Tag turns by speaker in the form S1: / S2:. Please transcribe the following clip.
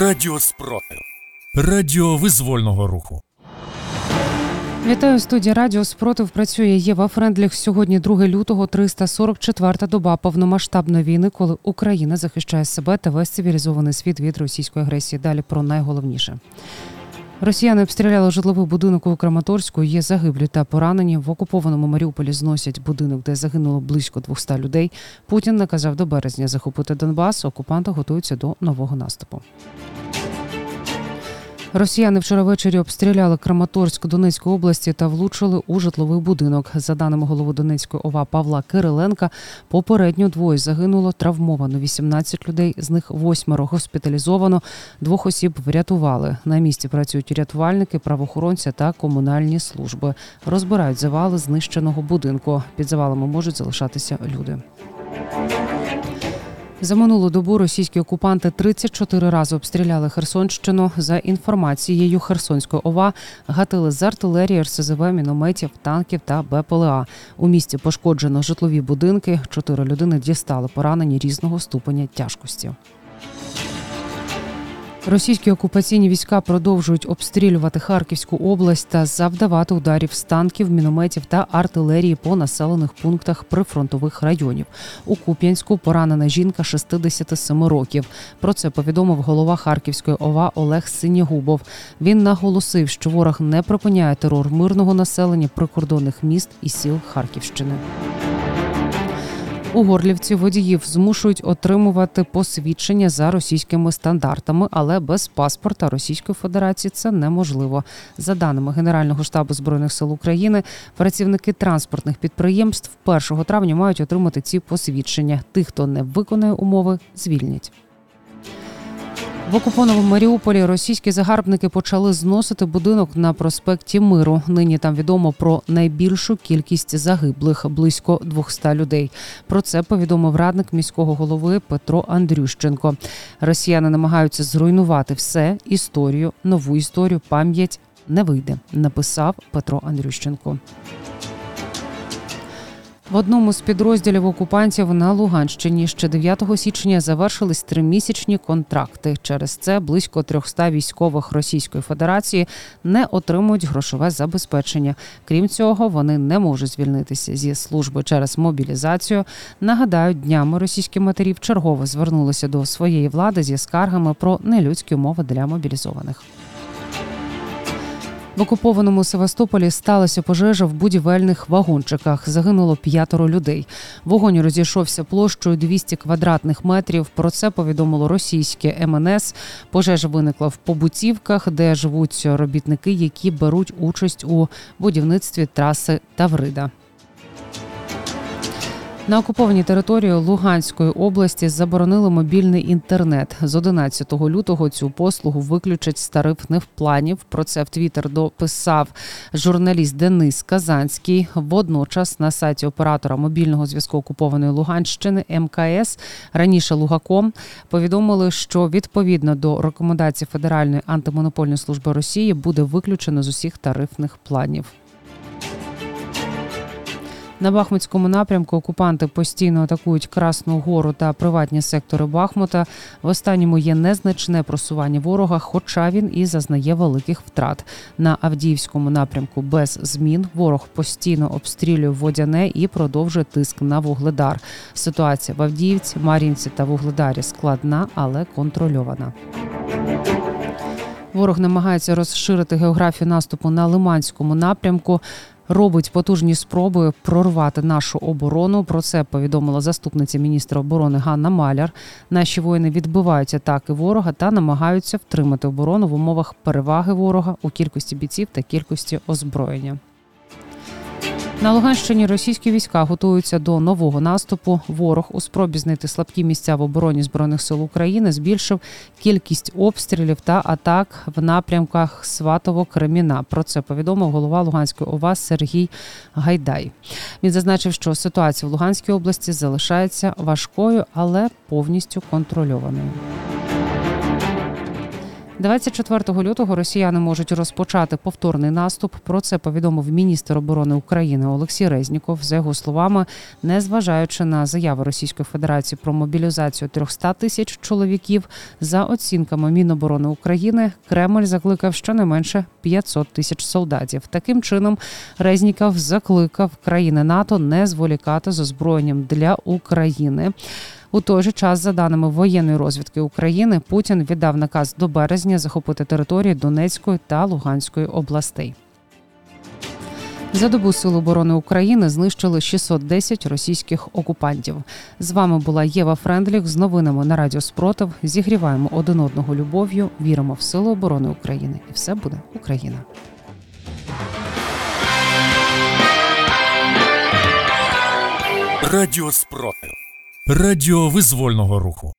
S1: Радіо Спротив. Радіо визвольного руху.
S2: Вітаю студія Радіо Спротив. Працює Єва Френдліх. Сьогодні 2 лютого, 344-та доба повномасштабної війни, коли Україна захищає себе та весь цивілізований світ від російської агресії. Далі про найголовніше. Росіяни обстріляли житловий будинок у Краматорську. Є загиблі та поранені. В окупованому Маріуполі зносять будинок, де загинуло близько 200 людей. Путін наказав до березня захопити Донбас. Окупанти готуються до нового наступу. Росіяни вчора ввечері обстріляли Краматорськ Донецької області та влучили у житловий будинок. За даними голови Донецької ОВА Павла Кириленка, попередньо двоє загинуло, травмовано 18 людей. З них восьмеро госпіталізовано. Двох осіб врятували. На місці працюють рятувальники, правоохоронці та комунальні служби. Розбирають завали знищеного будинку. Під завалами можуть залишатися люди. За минулу добу російські окупанти 34 рази обстріляли Херсонщину. За інформацією Херсонської ОВА гатили з артилерії, РСЗВ, мінометів, танків та БПЛА. У місті пошкоджено житлові будинки. Чотири людини дістали поранені різного ступеня тяжкості. Російські окупаційні війська продовжують обстрілювати Харківську область та завдавати ударів з танків, мінометів та артилерії по населених пунктах прифронтових районів. У Куп'янську поранена жінка 67 років. Про це повідомив голова Харківської ОВА Олег Синігубов. Він наголосив, що ворог не припиняє терор мирного населення прикордонних міст і сіл Харківщини. У Горлівці водіїв змушують отримувати посвідчення за російськими стандартами, але без паспорта Російської Федерації це неможливо. За даними Генерального штабу збройних сил України, працівники транспортних підприємств 1 травня мають отримати ці посвідчення. Тих, хто не виконує умови, звільнять. В окупованому Маріуполі російські загарбники почали зносити будинок на проспекті Миру. Нині там відомо про найбільшу кількість загиблих близько 200 людей. Про це повідомив радник міського голови Петро Андрющенко. Росіяни намагаються зруйнувати все історію, нову історію, пам'ять не вийде. Написав Петро Андрющенко. В одному з підрозділів окупантів на Луганщині ще 9 січня завершились тримісячні контракти. Через це близько 300 військових Російської Федерації не отримують грошове забезпечення. Крім цього, вони не можуть звільнитися зі служби через мобілізацію. Нагадають, днями російські матері вчергово звернулися до своєї влади зі скаргами про нелюдські умови для мобілізованих. В окупованому Севастополі сталася пожежа в будівельних вагончиках. Загинуло п'ятеро людей. Вогонь розійшовся площою 200 квадратних метрів. Про це повідомило російське МНС. Пожежа виникла в побутівках, де живуть робітники, які беруть участь у будівництві траси Таврида. На окупованій території Луганської області заборонили мобільний інтернет. З 11 лютого цю послугу виключать з тарифних планів. Про це в Твіттер дописав журналіст Денис Казанський. Водночас на сайті оператора мобільного зв'язку окупованої Луганщини МКС раніше Лугаком повідомили, що відповідно до рекомендацій Федеральної антимонопольної служби Росії буде виключено з усіх тарифних планів. На Бахмутському напрямку окупанти постійно атакують Красну Гору та приватні сектори Бахмута. В останньому є незначне просування ворога, хоча він і зазнає великих втрат. На Авдіївському напрямку без змін ворог постійно обстрілює водяне і продовжує тиск на вугледар. Ситуація в Авдіївці, Мар'їнці та Вугледарі складна, але контрольована. Ворог намагається розширити географію наступу на Лиманському напрямку робить потужні спроби прорвати нашу оборону. Про це повідомила заступниця міністра оборони Ганна Маляр. Наші воїни відбивають атаки ворога та намагаються втримати оборону в умовах переваги ворога у кількості бійців та кількості озброєння. На Луганщині російські війська готуються до нового наступу. Ворог у спробі знайти слабкі місця в обороні збройних сил України збільшив кількість обстрілів та атак в напрямках Сватово-Креміна. Про це повідомив голова Луганської ОВА Сергій Гайдай. Він зазначив, що ситуація в Луганській області залишається важкою, але повністю контрольованою. 24 лютого росіяни можуть розпочати повторний наступ. Про це повідомив міністр оборони України Олексій Резніков. За його словами, незважаючи на заяви Російської Федерації про мобілізацію 300 тисяч чоловіків, за оцінками Міноборони України, Кремль закликав щонайменше 500 тисяч солдатів. Таким чином, Резніков закликав країни НАТО не зволікати з озброєнням для України. У той же час, за даними воєнної розвідки України, Путін віддав наказ до березня захопити території Донецької та Луганської областей. За добу Сил оборони України знищили 610 російських окупантів. З вами була Єва Френдліх з новинами на Радіо Спротив. Зігріваємо один одного любов'ю, віримо в силу оборони України, і все буде Україна.
S1: Радіо спротив. Радіо визвольного руху.